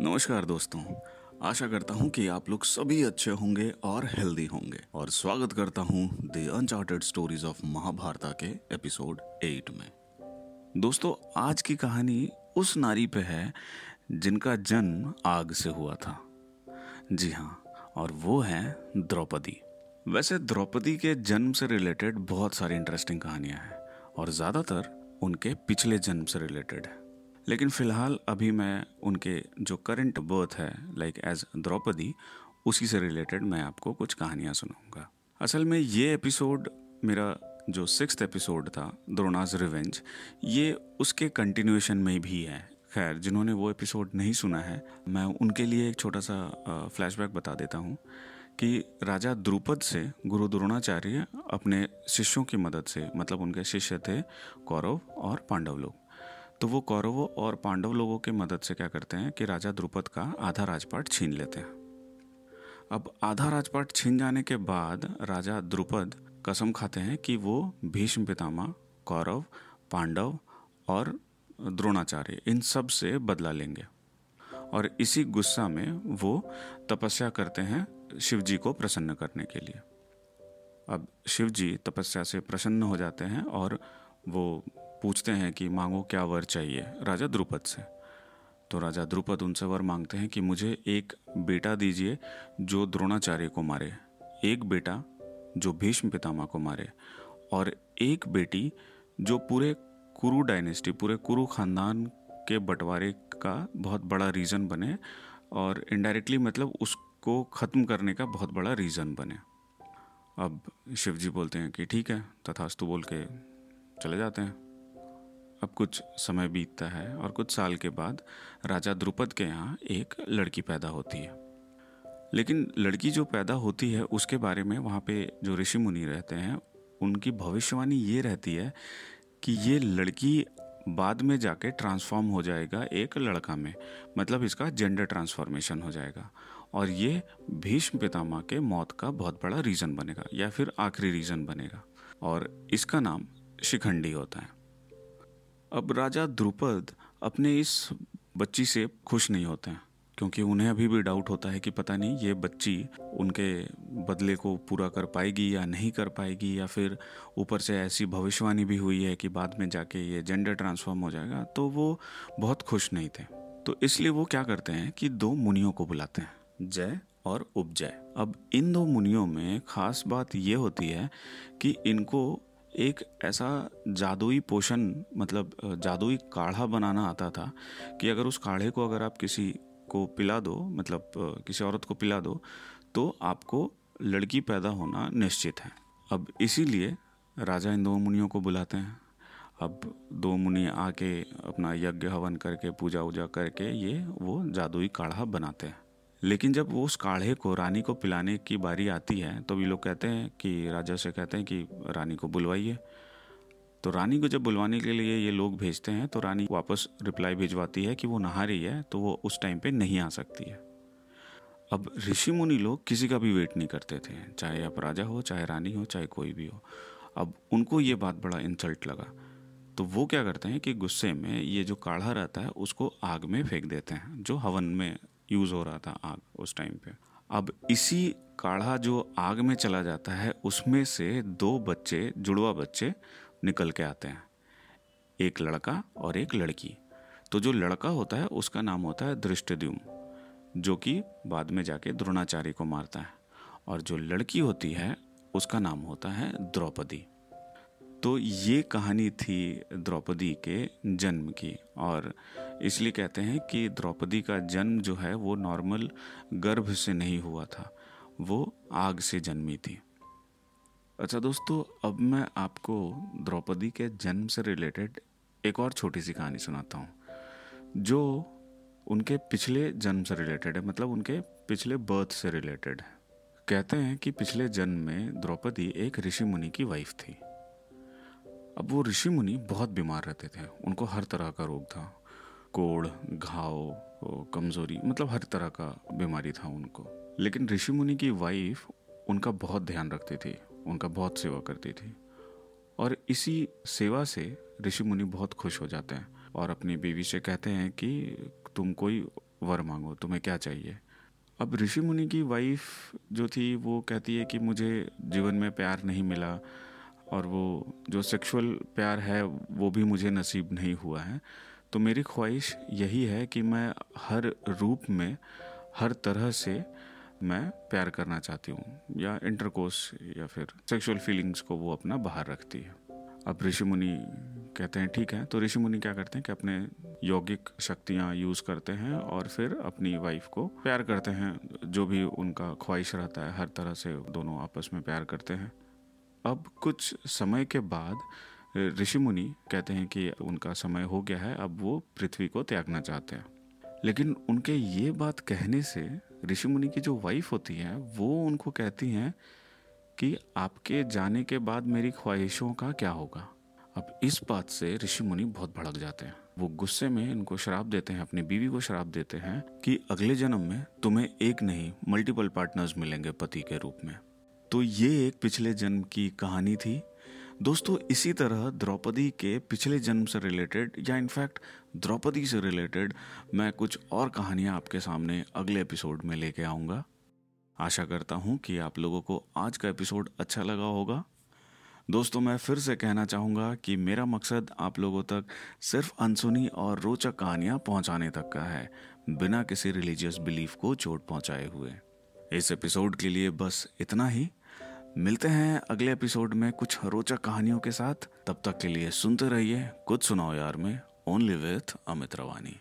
नमस्कार दोस्तों। आशा करता हूँ कि आप लोग सभी अच्छे होंगे और हेल्दी होंगे। और स्वागत करता हूँ the uncharted stories of Mahabharata के एपिसोड एट में। दोस्तों, आज की कहानी उस नारी पे है जिनका जन्म आग से हुआ था। जी हाँ और वो है द्रौपदी। वैसे द्रौपदी के जन्म से रिलेटेड बहुत सारी इंटरेस्टिंग कहानियाँ हैं, और ज़्यादातर उनके पिछले जन्म से रिलेटेड है। लेकिन फ़िलहाल अभी मैं उनके जो करंट बर्थ है लाइक एज द्रौपदी, उसी से रिलेटेड मैं आपको कुछ कहानियाँ सुनाऊँगा। असल में ये एपिसोड मेरा जो सिक्स एपिसोड था द्रोणाज रिवेंज ये उसके कंटिन्यूएशन में भी है। खैर, जिन्होंने वो एपिसोड नहीं सुना है, मैं उनके लिए एक छोटा सा फ्लैशबैक बता देता हूँ कि राजा द्रुपद से गुरु द्रोणाचार्य अपने शिष्यों की मदद से मतलब उनके शिष्य थे कौरव और पांडव लोग। तो वो कौरवों और पांडव लोगों की मदद से क्या करते हैं कि राजा द्रुपद का आधा राजपाट छीन लेते हैं। अब आधा राजपाट छीन जाने के बाद राजा द्रुपद कसम खाते हैं कि वो भीष्म पितामह, कौरव, पांडव और द्रोणाचार्य, इन सबसे बदला लेंगे। और इसी गुस्सा में वो तपस्या करते हैं शिव जी को प्रसन्न करने के लिए। अब शिव जी तपस्या से प्रसन्न हो जाते हैं और वो पूछते हैं कि मांगो क्या वर चाहिए? राजा द्रुपद से। तो राजा द्रुपद उनसे वर मांगते हैं कि मुझे एक बेटा दीजिए जो द्रोणाचार्य को मारे, एक बेटा जो भीष्म पितामह को मारे, और एक बेटी जो पूरे कुरु डायनेस्टी, पूरे कुरु खानदान के बंटवारे का बहुत बड़ा रीज़न बने और इनडायरेक्टली मतलब उसको ख़त्म करने का बहुत बड़ा रीज़न बने। अब शिव जी बोलते हैं कि ठीक है, तथास्तु बोल के चले जाते हैं। अब कुछ समय बीतता है और कुछ साल के बाद राजा द्रुपद के यहाँ एक लड़की पैदा होती है। लेकिन लड़की जो पैदा होती है, उसके बारे में वहाँ पे जो ऋषि मुनि रहते हैं, उनकी भविष्यवाणी ये रहती है कि ये लड़की बाद में जाके ट्रांसफॉर्म हो जाएगा एक लड़का में। मतलब इसका जेंडर ट्रांसफॉर्मेशन हो जाएगा। और ये भीष्म पितामह के मौत का बहुत बड़ा रीज़न बनेगा, या फिर आखिरी रीज़न बनेगा। और इसका नाम शिखंडी होता है। अब राजा द्रुपद अपने इस बच्ची से खुश नहीं होते हैं, क्योंकि उन्हें अभी भी डाउट होता है कि पता नहीं ये बच्ची उनके बदले को पूरा कर पाएगी या नहीं कर पाएगी, या फिर ऊपर से ऐसी भविष्यवाणी भी हुई है कि बाद में जाके ये जेंडर ट्रांसफॉर्म हो जाएगा। तो वो बहुत खुश नहीं थे। तो इसलिए वो क्या करते हैं कि दो मुनियों को बुलाते हैं, जय और उपजय। अब इन दो मुनियों में खास बात ये होती है कि इनको एक ऐसा जादुई पोषण मतलब जादुई काढ़ा बनाना आता था कि अगर उस काढ़े को अगर आप किसी को पिला दो मतलब किसी औरत को पिला दो तो आपको लड़की पैदा होना निश्चित है। अब इसीलिए राजा इन दो मुनियों को बुलाते हैं। अब दो मुनि आके अपना यज्ञ हवन करके पूजा वूजा करके ये वो जादुई काढ़ा बनाते हैं। लेकिन जब वो उस काढ़े को, रानी को पिलाने की बारी आती है तो भी लोग कहते हैं कि, राजा से कहते हैं कि, रानी को बुलवाइए। तो रानी को जब बुलवाने के लिए ये लोग भेजते हैं तो रानी वापस रिप्लाई भिजवाती है कि वो नहा रही है तो वो उस टाइम पे नहीं आ सकती है। अब ऋषि मुनि लोग किसी का भी वेट नहीं करते थे, चाहे आप राजा हो, चाहे रानी हो, चाहे कोई भी हो। अब उनको ये बात बड़ा इंसल्ट लगा। तो वो क्या करते हैं कि गुस्से में ये जो काढ़ा रहता है, उसको आग में फेंक देते हैं, जो हवन में यूज़ हो रहा था आग उस टाइम पे। अब इसी काढ़ा जो आग में चला जाता है, उसमें से दो बच्चे, जुड़वा बच्चे निकल के आते हैं। एक लड़का और एक लड़की। तो जो लड़का होता है, उसका नाम होता है दृष्टद्युम जो कि बाद में जाके द्रोणाचार्य को मारता है। और जो लड़की होती है, उसका नाम होता है द्रौपदी। तो ये कहानी थी द्रौपदी के जन्म की और इसलिए कहते हैं कि द्रौपदी का जन्म जो है वो नॉर्मल गर्भ से नहीं हुआ था, वो आग से जन्मी थी। अच्छा दोस्तों, अब मैं आपको द्रौपदी के जन्म से रिलेटेड एक और छोटी सी कहानी सुनाता हूँ, जो उनके पिछले जन्म से रिलेटेड है मतलब उनके पिछले बर्थ से रिलेटेड है। कहते हैं कि पिछले जन्म में द्रौपदी एक ऋषि मुनि की वाइफ थी। अब वो ऋषि मुनि बहुत बीमार रहते थे। उनको हर तरह का रोग था। कोड़ घाव कमज़ोरी मतलब हर तरह का बीमारी था उनको। लेकिन ऋषि मुनि की वाइफ उनका बहुत ध्यान रखती थी। उनका बहुत सेवा करती थी। और इसी सेवा से ऋषि मुनि बहुत खुश हो जाते हैं और अपनी बीवी से कहते हैं कि, तुम कोई वर मांगो, तुम्हें क्या चाहिए? अब ऋषि मुनि की वाइफ जो थी, वो कहती है कि मुझे जीवन में प्यार नहीं मिला। और वो जो सेक्सुअल प्यार है, वो भी मुझे नसीब नहीं हुआ है। तो मेरी ख्वाहिश यही है कि मैं हर रूप में, हर तरह से मैं प्यार करना चाहती हूँ, या इंटरकोर्स या फिर सेक्सुअल फीलिंग्स को वो अपना बाहर रखती है। अब ऋषि मुनि कहते हैं, ठीक है। तो ऋषि मुनि क्या करते हैं कि अपने यौगिक शक्तियाँ यूज़ करते हैं और फिर अपनी वाइफ को प्यार करते हैं, जो भी उनका ख्वाहिश रहता है, हर तरह से दोनों आपस में प्यार करते हैं। अब कुछ समय के बाद, ऋषि मुनि कहते हैं कि उनका समय हो गया है, अब वो पृथ्वी को त्यागना चाहते हैं। लेकिन उनके ये बात कहने से ऋषि मुनि की जो वाइफ होती है, वो उनको कहती हैं कि आपके जाने के बाद मेरी ख्वाहिशों का क्या होगा? अब इस बात से ऋषि मुनि बहुत भड़क जाते हैं। वो गुस्से में इनको शराब देते हैं, अपनी बीवी को शराब देते हैं कि अगले जन्म में तुम्हें एक नहीं मल्टीपल पार्टनर्स मिलेंगे पति के रूप में। तो ये एक पिछले जन्म की कहानी थी। दोस्तों, इसी तरह द्रौपदी के पिछले जन्म से रिलेटेड या इनफैक्ट द्रौपदी से रिलेटेड मैं कुछ और कहानियाँ आपके सामने अगले एपिसोड में लेके आऊँगा। आशा करता हूँ कि आप लोगों को आज का एपिसोड अच्छा लगा होगा। दोस्तों, मैं फिर से कहना चाहूँगा कि मेरा मकसद आप लोगों तक सिर्फ़ अनसुनी और रोचक कहानियाँ पहुँचाने तक का है, बिना किसी रिलीजियस बिलीफ को चोट पहुँचाए हुए। इस एपिसोड के लिए बस इतना ही। मिलते हैं अगले एपिसोड में कुछ रोचक कहानियों के साथ। तब तक के लिए सुनते रहिए, कुछ सुनाओ यार में ओनली विथ अमित रवानी।